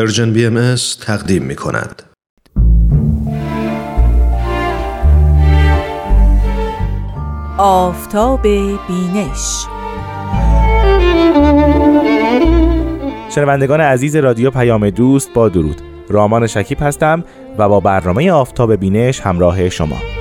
Persian BMS تقدیم می کند. آفتاب بینش. شنوندگان عزیز رادیو پیام دوست با درود. رامان شکیب هستم و با برنامه آفتاب بینش همراه شما.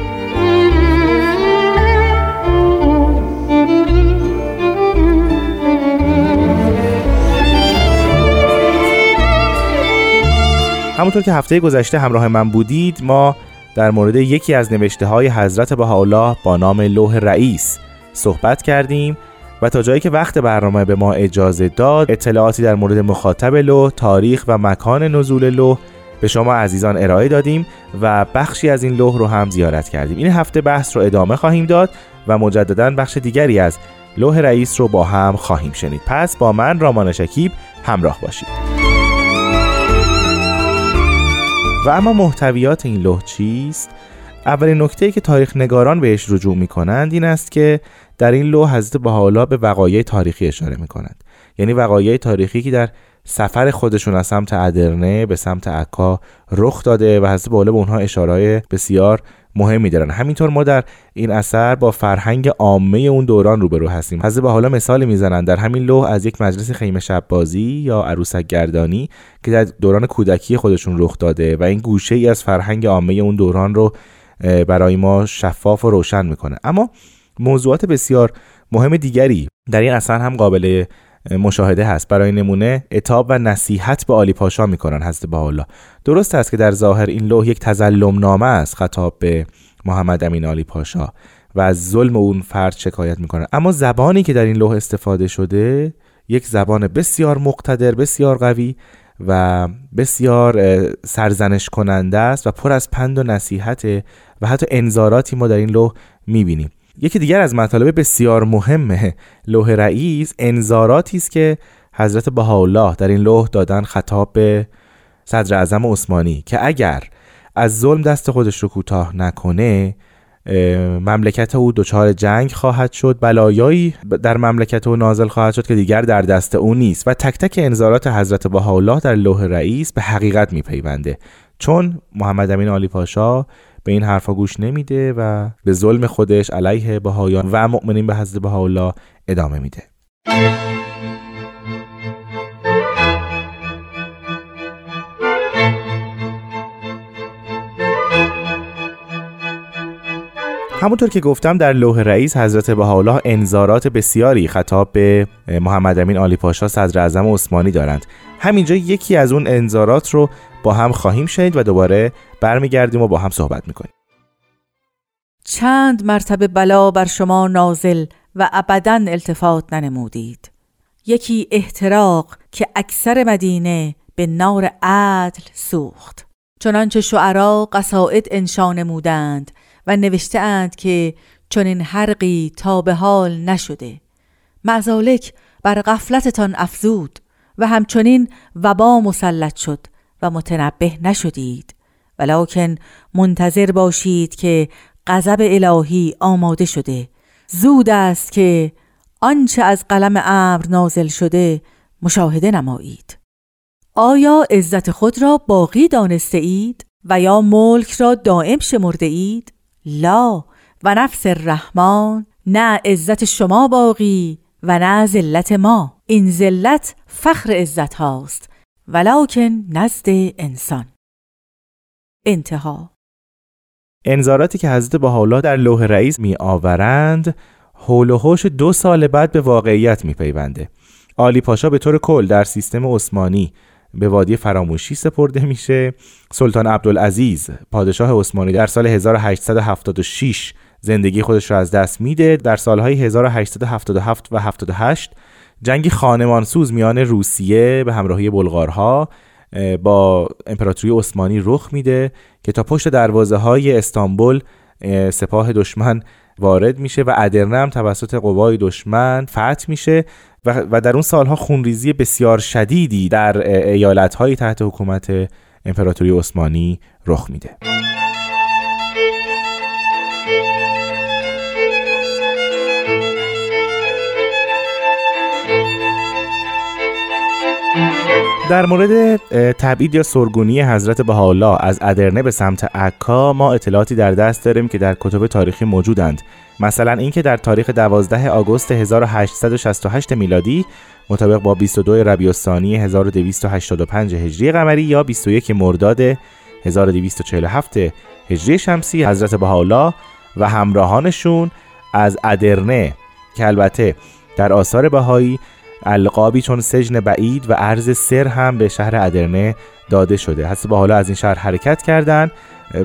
همونطور که هفته گذشته همراه من بودید ما در مورد یکی از نوشته های حضرت بهاءالله با نام لوح رئیس صحبت کردیم و تا جایی که وقت برنامه به ما اجازه داد اطلاعاتی در مورد مخاطب لوح، تاریخ و مکان نزول لوح به شما عزیزان ارائه دادیم و بخشی از این لوح رو هم زیارت کردیم. این هفته بحث رو ادامه خواهیم داد و مجددا بخش دیگری از لوح رئیس رو با هم خواهیم شنید. پس با من رامان شکیب همراه باشید. و اما محتویات این لوح چیست؟ اولین نکته که تاریخ نگاران بهش رجوع می کنند این است که در این لوح حضرت بهاءالله به وقایع تاریخی اشاره می کنند یعنی وقایع تاریخی که در سفر خودشون از سمت ادرنه به سمت عکا رخ داده و حضرت بهاءالله به اونها اشاره بسیار مهمی دارن. همینطور ما در این اثر با فرهنگ عامه اون دوران روبرو هستیم. حضرت به حالا مثالی می‌زنن در همین لوح از یک مجلس خیمه شب بازی یا عروسک گردانی که در دوران کودکی خودشون رخ داده و این گوشه ای از فرهنگ عامه اون دوران رو برای ما شفاف و روشن می‌کنه. اما موضوعات بسیار مهم دیگری در این اثر هم قابل مشاهده هست. برای نمونه اتاب و نصیحت به علی پاشا می‌کنن حضرت الله درست است که در ظاهر این لوح یک تزلم نامه است خطاب به محمد امین علی پاشا. و از ظلم اون فرد شکایت می‌کنن. اما زبانی که در این لوح استفاده شده یک زبان بسیار مقتدر بسیار قوی و بسیار سرزنش کننده است و پر از پند و نصیحت و حتی انذاراتی ما در این لوح می‌بینیم. یکی دیگر از مطالب بسیار مهم لوح رئیس انذاراتی است که حضرت بهاءالله در این لوح دادن خطاب به صدر اعظم عثمانی که اگر از ظلم دست خودش رو کوتاه نکنه مملکت او دچار جنگ خواهد شد. بلایایی در مملکت او نازل خواهد شد که دیگر در دست او نیست. و تک تک انذارات حضرت بهاءالله در لوح رئیس به حقیقت میپیونده. چون محمد امین علی پاشا به این حرفا گوش نمیده و به ظلم خودش علیه بهایان و مؤمنین به حضرت بهاءالله ادامه میده. همونطور که گفتم در لوح رئیس حضرت بهاءالله انذارات بسیاری خطاب به محمد امین آلی پاشا صدر اعظم عثمانی دارند. همینجا یکی از اون انذارات رو با هم خواهیم شنید و دوباره برمیگردیم و با هم صحبت می‌کنیم. چند مرتبه بلا بر شما نازل و ابدا التفات ننمودید. یکی احتراق که اکثر مدینه به نار عدل سوخت. چنانچه شعرا قصائد انشا نمودند و نوشته اند که چنین حرقی تا به حال نشده. مزالک بر غفلتتان افزود و همچنین وبا مسلط شد و متنبه نشدید. ولکن منتظر باشید که غضب الهی آماده شده. زود است که آنچه از قلم امر نازل شده مشاهده نمایید. آیا عزت خود را باقی دانسته اید و یا ملک را دائم شمرده اید؟ لا و نفس الرحمن نه عزت شما باقی و نه ذلت ما. این ذلت فخر عزت هاست. ولکن نزد انسان. انتها. انذاراتی که حضرت حالا در لوح رئیس می آورند حول و حوش دو سال بعد به واقعیت می پیونده آلی پاشا به طور کل در سیستم عثمانی به وادی فراموشی سپرده میشه. سلطان عبدالعزیز پادشاه عثمانی در سال 1876 زندگی خودش را از دست میده. در سالهای 1877 و 78 جنگی خانمانسوز میان روسیه به همراهی بلغارها با امپراتوری عثمانی رخ میده که تا پشت دروازه های استانبول سپاه دشمن وارد میشه و ادرنه هم توسط قوای دشمن فتح میشه و در اون سالها خونریزی بسیار شدیدی در ایالتهایی تحت حکومت امپراتوری عثمانی رخ میده. در مورد تبعید یا سرگونی حضرت بهاءالله از ادرنه به سمت عکا ما اطلاعاتی در دست داریم که در کتب تاریخی موجودند. مثلا اینکه در تاریخ 12 آگوست 1868 میلادی مطابق با 22 ربیع الثانی 1285 هجری قمری یا 21 مرداد 1247 هجری شمسی حضرت بهاءالله و همراهانشون از ادرنه که البته در آثار بهایی القابی چون سجن بعید و عرض سر هم به شهر ادرنه داده شده. حضرت بهاءالله از این شهر حرکت کردند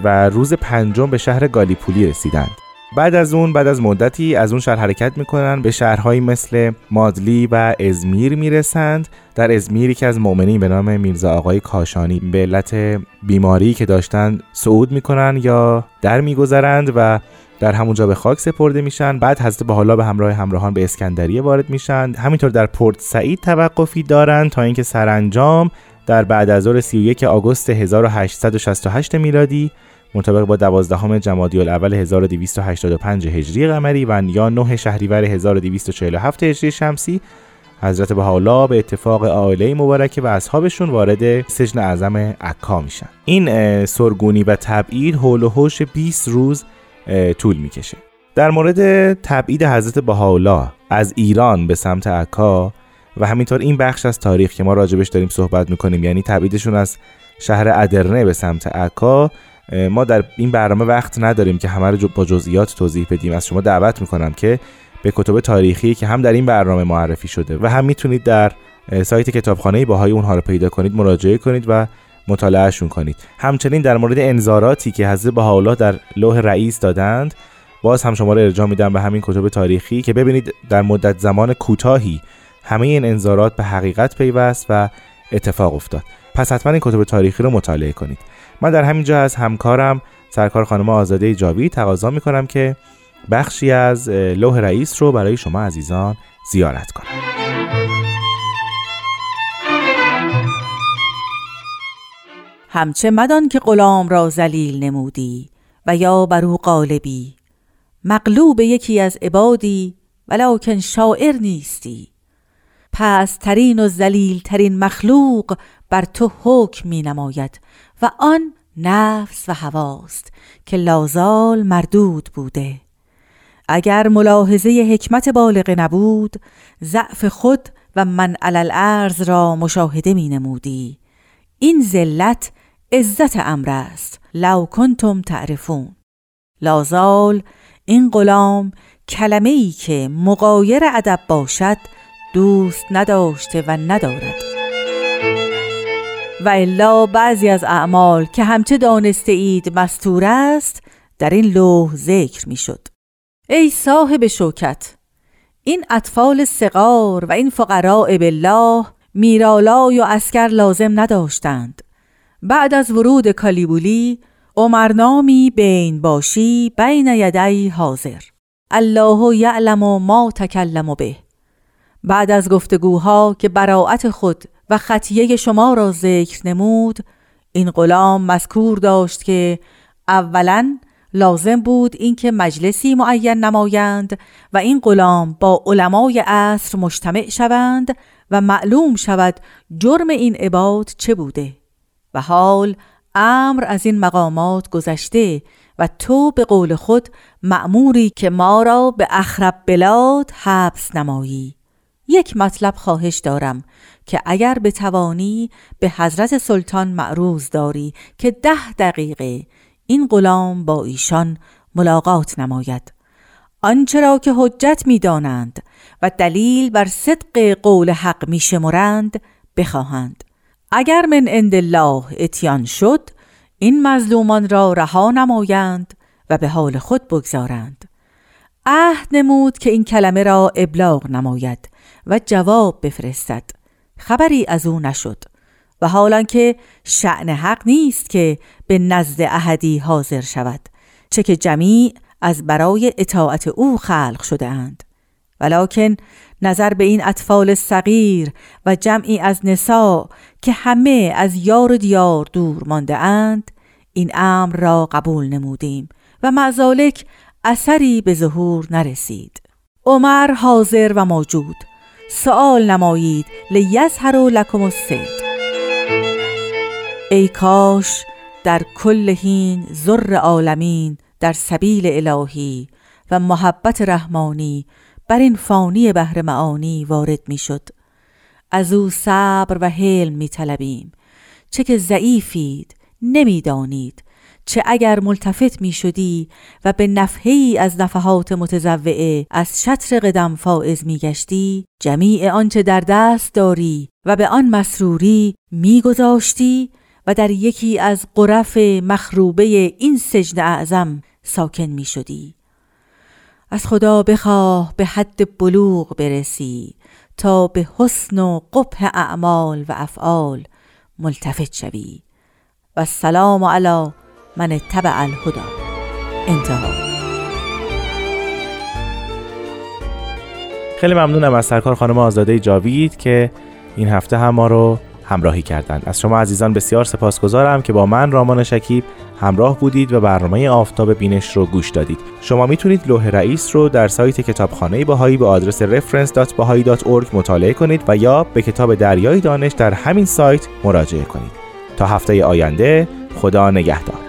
و روز پنجم به شهر گالیپولی رسیدند. بعد از اون بعد از مدتی از اون شهر حرکت می‌کنن به شهرهایی مثل مادلی و ازمیر می‌رسند. در ازمیر که از مؤمنین به نام میرزا آقای کاشانی به علت بیماری که داشتن صعود می‌کنن یا در میگذرند و در همونجا به خاک سپرده میشن بعد حضرت حالا به همراه همراهان به اسکندریه وارد میشن. همینطور در پورت سعید توقفی دارند تا اینکه سرانجام در بعد از ظهر 31 آگوست 1868 میلادی مطابق با 12 جمادی الاول 1285 هجری قمری و یا 9 شهریور 1247 هجری شمسی حضرت بهاءالله به اتفاق عائله مبارکه و اصحابشون وارد سجن اعظم عکا میشن. این سرگونی و تبعید حول و حوش 20 روز طول می‌کشه. در مورد تبعید حضرت بهاءالله از ایران به سمت عکا و همینطور این بخش از تاریخ که ما راجبش داریم صحبت می‌کنیم یعنی تبعیدشون از شهر ادرنه به سمت عکا ما در این برنامه وقت نداریم که همه رو با جزئیات توضیح بدیم. از شما دعوت می‌کنم که به کتب تاریخی که هم در این برنامه معرفی شده و هم می‌تونید در سایت کتابخانه باهای اونها رو پیدا کنید مراجعه کنید و مطالعهشون کنید. همچنین در مورد انذاراتی که حضرت بهاءالله در لوح رئیس دادند باز هم شما رو ارجاع میدم به همین کتب تاریخی که ببینید در مدت زمان کوتاهی همه این انذارات به حقیقت پیوست و اتفاق افتاد. پس حتما این کتب تاریخی رو مطالعه کنید. من در همین جا از همکارم سرکار خانم آزاده جاوی تقاضا می‌کنم که بخشی از لوح رئیس رو برای شما عزیزان زیارت کنم. همچه مدان که غلام را زلیل نمودی و یا بر او غالبی. مغلوب یکی از عبادی ولکن شاعر نیستی. پس ترین و زلیل ترین مخلوق بر تو حکم می نماید و آن نفس و هواست که لازال مردود بوده. اگر ملاحظه حکمت بالغ نبود ضعف خود و من علل را مشاهده می نمودی این ذلت عزت امر است. لو کنتم تعرفون. لازال این غلام کلمه ای که مقایر ادب باشد دوست نداشته و ندارد. و الا بعضی از اعمال که همچه دانسته اید مستور است در این لوح ذکر می شد ای صاحب شوکت این اطفال سقار و این فقراء بالله میرالای و اسکر لازم نداشتند. بعد از ورود کالیبولی عمرنامی بین باشی بین یدی حاضر. الله یعلم ما تکلم به. بعد از گفتگوها که براعت خود و خطیه شما را ذکر نمود این غلام مذکور داشت که اولا لازم بود اینکه مجلسی معین نمایند و این غلام با علمای عصر مجتمع شوند و معلوم شود جرم این عباد چه بوده. و حال امر از این مقامات گذشته و تو به قول خود مأموری که ما را به اخرب بلاد حبس نمایی. یک مطلب خواهش دارم که اگر به توانی به حضرت سلطان معروض داری که ده دقیقه این غلام با ایشان ملاقات نماید. آنچه را که حجت می دانند و دلیل بر صدق قول حق می شمرند بخواهند. اگر من عند الله اتیان شد این مظلومان را رها نمایند و به حال خود بگذارند. عهد نمود که این کلمه را ابلاغ نماید و جواب بفرستد. خبری از او نشد و حالا که شعن حق نیست که به نزد احدی حاضر شود چه که جمیع از برای اطاعت او خلق شده اند. ولیکن نظر به این اطفال صغیر و جمعی از نسا که همه از یار و دیار دور مانده اند این امر را قبول نمودیم و معزالک اثری به ظهور نرسید. عمر حاضر و موجود. سوال نمایید لیظهر لکم الصدق ای کاش در کل هین زر عالمین در سبیل الهی و محبت رحمانی بر این فانی بهر معانی وارد می شد از او صبر و حلم می طلبیم چه که ضعیفید نمی‌دانید. چه اگر ملتفت می شدی و به نفحی از نفحات متزوعه از شطر قدم فائز می گشتی جمیع آنچه در دست داری و به آن مسروری می گذاشتی و در یکی از قرف مخروبه این سجن اعظم ساکن می شدی از خدا بخواه به حد بلوغ برسی تا به حسن و قبح اعمال و افعال ملتفت شوی. و السلام علی من تبع الهدا انتها. خیلی ممنونم از سرکار خانم آزاده جاوید که این هفته هم ما رو همراهی کردند. از شما عزیزان بسیار سپاسگزارم که با من رامان شکیب همراه بودید و برنامه آفتاب بینش رو گوش دادید. شما می‌تونید لوح رئیس رو در سایت کتابخانه باهایی به آدرس reference.bahai.org مطالعه کنید و یا به کتاب دریای دانش در همین سایت مراجعه کنید. تا هفته آینده خدا نگهدار.